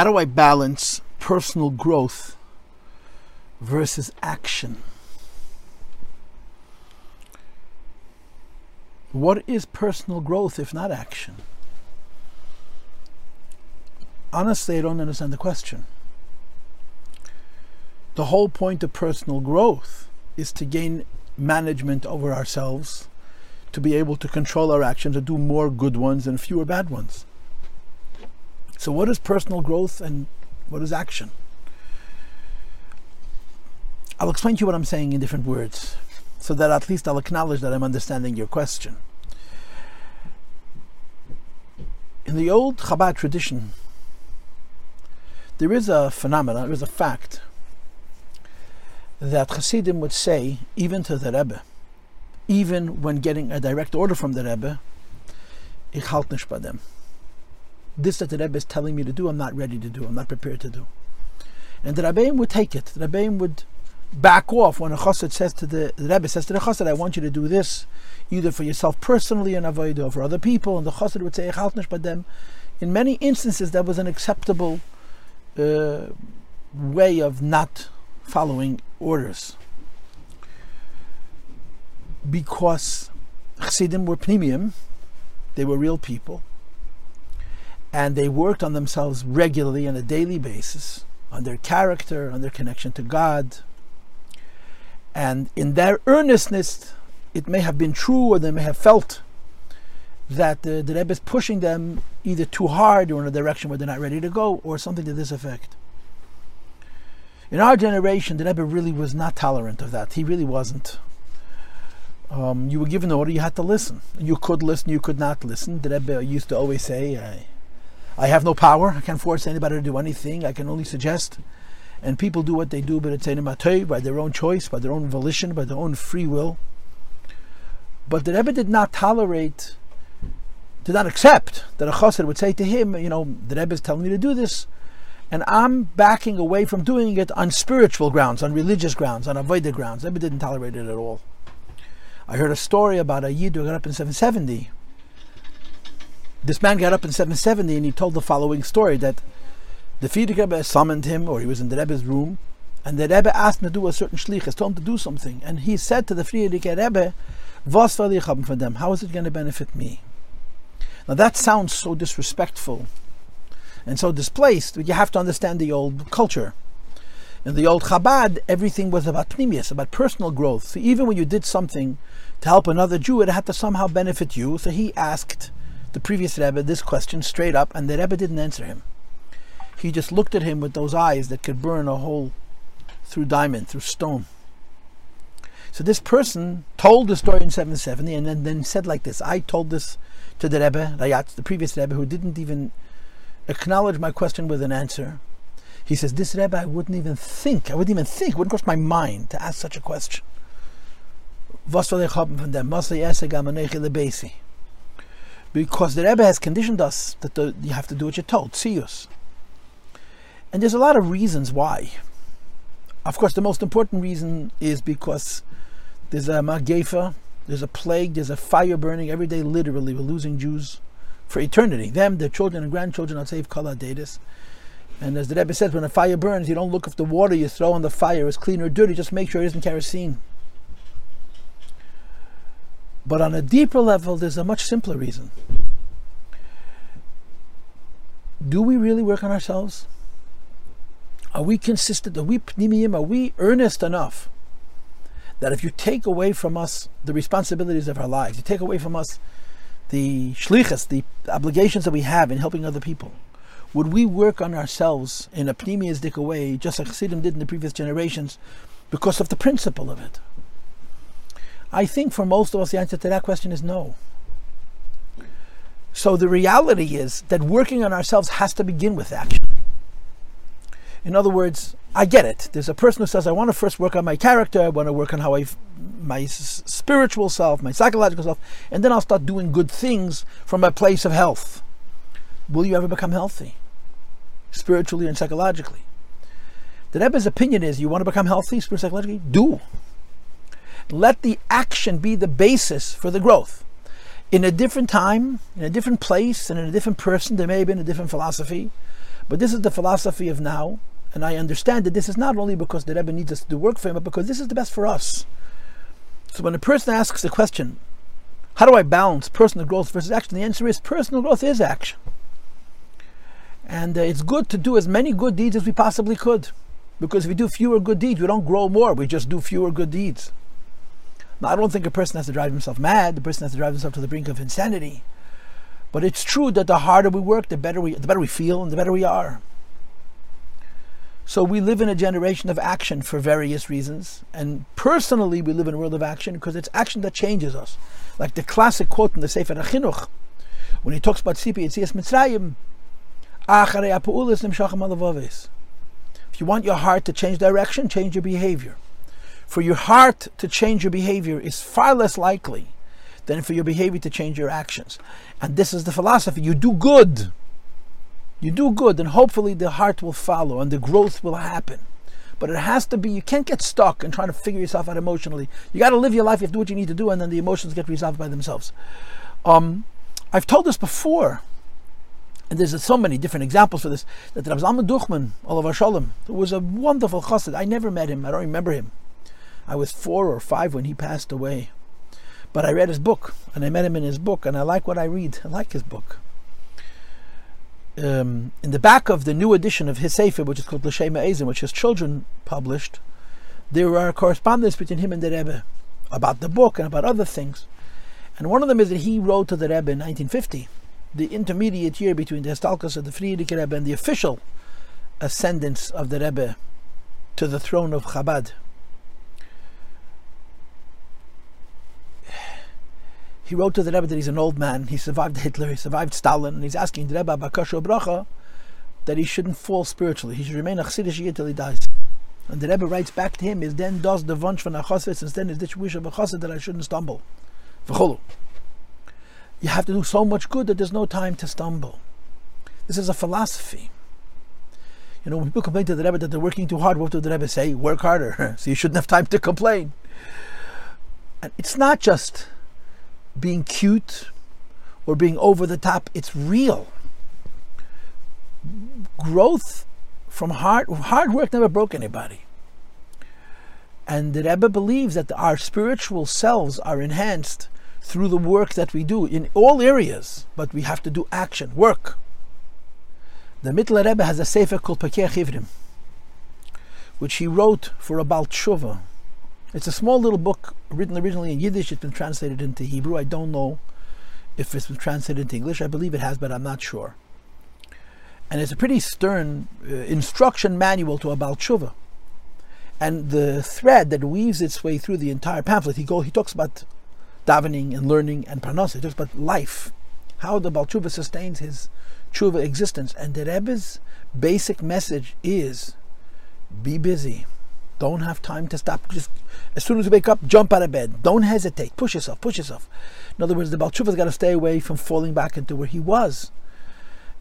How do I balance personal growth versus action? What is personal growth if not action? Honestly, I don't understand the question. The whole point of personal growth is to gain management over ourselves, to be able to control our actions and do more good ones and fewer bad ones. So, what is personal growth and what is action? I'll explain to you what I'm saying in different words so that at least I'll acknowledge that I'm understanding your question. In the old Chabad tradition, there is a phenomenon, there is a fact that Hasidim would say, even to the Rebbe, even when getting a direct order from the Rebbe, ich halt nicht bei dem. This that the Rebbe is telling me to do, I'm not ready to do, I'm not prepared to do. And the Rebbeim would take it. The Rebbeim would back off when a chassid says to the, the Rebbe says to the chassid, I want you to do this, either for yourself personally and avoid or for other people. And the chassid would say, ich halt nicht bei dem. In many instances, that was an acceptable uh, way of not following orders. Because Chassidim were pnimiyim, they were real people, and they worked on themselves regularly on a daily basis, on their character, on their connection to God. And in their earnestness, it may have been true, or they may have felt that the, the Rebbe is pushing them either too hard or in a direction where they're not ready to go, or something to this effect. In our generation, the Rebbe really was not tolerant of that. He really wasn't. Um, you were given an order, you had to listen. You could listen, you could not listen. The Rebbe used to always say, I, I have no power, I can't force anybody to do anything, I can only suggest. And people do what they do, but it's by their own choice, by their own volition, by their own free will. But the Rebbe did not tolerate, did not accept that a chassid would say to him, you know, the Rebbe is telling me to do this, and I'm backing away from doing it on spiritual grounds, on religious grounds, on avodah grounds. The Rebbe didn't tolerate it at all. I heard a story about a Yid who got up in 770. This man got up in 770 and he told the following story that the Frierdiker Rebbe summoned him, or he was in the Rebbe's room, and the Rebbe asked him to do a certain shlichus, told him to do something. And he said to the Frierdiker Rebbe, Was will ich haben? How is it going to benefit me? Now that sounds so disrespectful and so displaced, but you have to understand the old culture. In the old Chabad, everything was about pnimius, about personal growth. So even when you did something to help another Jew, it had to somehow benefit you. So he asked the previous Rebbe this question straight up, and the Rebbe didn't answer him. He just looked at him with those eyes that could burn a hole through diamond, through stone. So this person told the story in 770 and then, then said like this, I told this to the Rebbe, the previous Rebbe, who didn't even acknowledge my question with an answer. He says, This Rebbe, I wouldn't even think, I wouldn't even think, it wouldn't cross my mind to ask such a question. Because the Rebbe has conditioned us that the, you have to do what you're told, siyus. And there's a lot of reasons why. Of course, the most important reason is because there's a magefa, there's a plague, there's a fire burning every day, literally. We're losing Jews for eternity. Them, their children and grandchildren are saved kala. And as the Rebbe says, when a fire burns, you don't look if the water you throw on the fire is clean or dirty, just make sure it isn't kerosene. But on a deeper level, there's a much simpler reason. Do we really work on ourselves? Are we consistent? Are we pnimiyim? Are we earnest enough that if you take away from us the responsibilities of our lives, you take away from us the shlichus, the obligations that we have in helping other people, would we work on ourselves in a pneumiastic way, just like Chassidim did in the previous generations, because of the principle of it? I think for most of us, the answer to that question is no. So the reality is that working on ourselves has to begin with action. In other words, I get it. There's a person who says, I want to first work on my character, I want to work on how I, my spiritual self, my psychological self, and then I'll start doing good things from a place of health. Will you ever become healthy? Spiritually and psychologically. The Rebbe's opinion is you want to become healthy spiritually, psychologically? Do. Let the action be the basis for the growth. In a different time, in a different place, and in a different person, there may have been a different philosophy. But this is the philosophy of now. And I understand that this is not only because the Rebbe needs us to do work for him, but because this is the best for us. So when a person asks the question, how do I balance personal growth versus action? The answer is personal growth is action. And uh, it's good to do as many good deeds as we possibly could. Because if we do fewer good deeds, we don't grow more, we just do fewer good deeds. Now, I don't think a person has to drive himself mad, the person has to drive himself to the brink of insanity. But it's true that the harder we work, the better we, the better we feel and the better we are. So we live in a generation of action for various reasons. And personally, we live in a world of action because it's action that changes us. Like the classic quote in the Sefer HaChinuch, when he talks about Sipi Yitzias Mitzrayim, if you want your heart to change direction, change your behavior. For your heart to change your behavior is far less likely than for your behavior to change your actions. And this is the philosophy. You do good you do good, and hopefully the heart will follow and the growth will happen. But it has to be, you can't get stuck and trying to figure yourself out emotionally. You got to live your life, you have to do what you need to do, and then the emotions get resolved by themselves. Um, I've told this before, and there's so many different examples for this, that Rav Zalman Duchman, Olav Shalom, who was a wonderful chassid. I never met him, I don't remember him. I was four or five when he passed away. But I read his book, and I met him in his book, and I like what I read. I like his book um, in the back of the new edition of his Sefer, which is called L'Shem Eizim, which his children published, there are correspondence between him and the Rebbe about the book and about other things. And one of them is that he wrote to the Rebbe in 1950, the intermediate year between the Hestalkus of the Frierdiker Rebbe and the official ascendance of the Rebbe to the throne of Chabad. he wrote to the Rebbe that he's an old man. He survived Hitler, he survived Stalin, and he's asking the Rebbe Bakasho Bracha that he shouldn't fall spiritually. He should remain a Chassidish till he dies. And the Rebbe writes back to him, is then does the vunch from a and then is this wish of a chassid that I shouldn't stumble. V'cholu. You have to do so much good that there's no time to stumble. This is a philosophy. You know, when people complain to the Rebbe that they're working too hard, what do the Rebbe say? Work harder. so you shouldn't have time to complain. And it's not just being cute or being over the top. It's real. Growth from hard hard work never broke anybody. And the Rebbe believes that our spiritual selves are enhanced through the work that we do in all areas, but we have to do action, work. The Mittler Rebbe has a sefer called Pokeach Ivrim, which he wrote for a Baal Tshuva, it's a small little book written originally in Yiddish. It's been translated into Hebrew. I don't know if it's been translated into English. I believe it has, but I'm not sure. And it's a pretty stern uh, instruction manual to a Baal Tshuva. And the thread that weaves its way through the entire pamphlet, he go, he talks about davening and learning and talks about life, how the Baal Tshuva sustains his tshuva existence. And the Rebbe's basic message is, be busy. Don't have time to stop. Just as soon as you wake up, jump out of bed. Don't hesitate. Push yourself. Push yourself. In other words, the Baal Tshuva's got to stay away from falling back into where he was.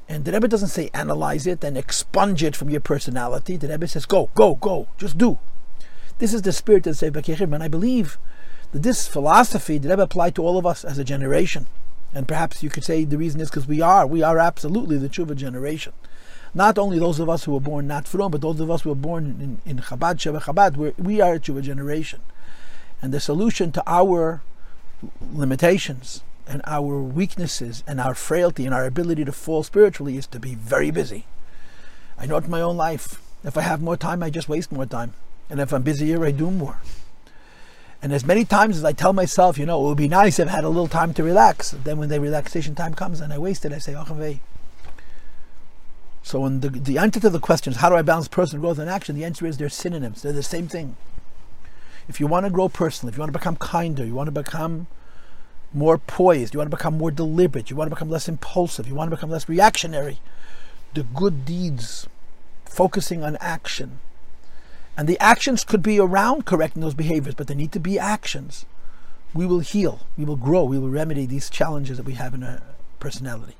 And the Rebbe doesn't say analyze it and expunge it from your personality. The Rebbe says go, go, go. Just do. This is the spirit of Sefer Kechim. And I believe that this philosophy, the Rebbe applied to all of us as a generation. And perhaps you could say the reason is because we are. We are absolutely the Tshuva generation not only those of us who were born not from, but those of us who were born in, in Chabad, Sheva Chabad, where we are a Tshuva generation. And the solution to our limitations and our weaknesses and our frailty and our ability to fall spiritually is to be very busy. I know it in my own life. If I have more time, I just waste more time. And if I'm busier, I do more. And as many times as I tell myself, you know, it would be nice if I had a little time to relax. Then when the relaxation time comes and I waste it, I say, oh, so when the, the answer to the question is how do I balance personal growth and action, the answer is they're synonyms. They're the same thing. If you want to grow personally, if you want to become kinder, you want to become more poised, you want to become more deliberate, you want to become less impulsive, you want to become less reactionary, the good deeds, focusing on action. And the actions could be around correcting those behaviors, but they need to be actions. We will heal, we will grow, we will remedy these challenges that we have in our personality.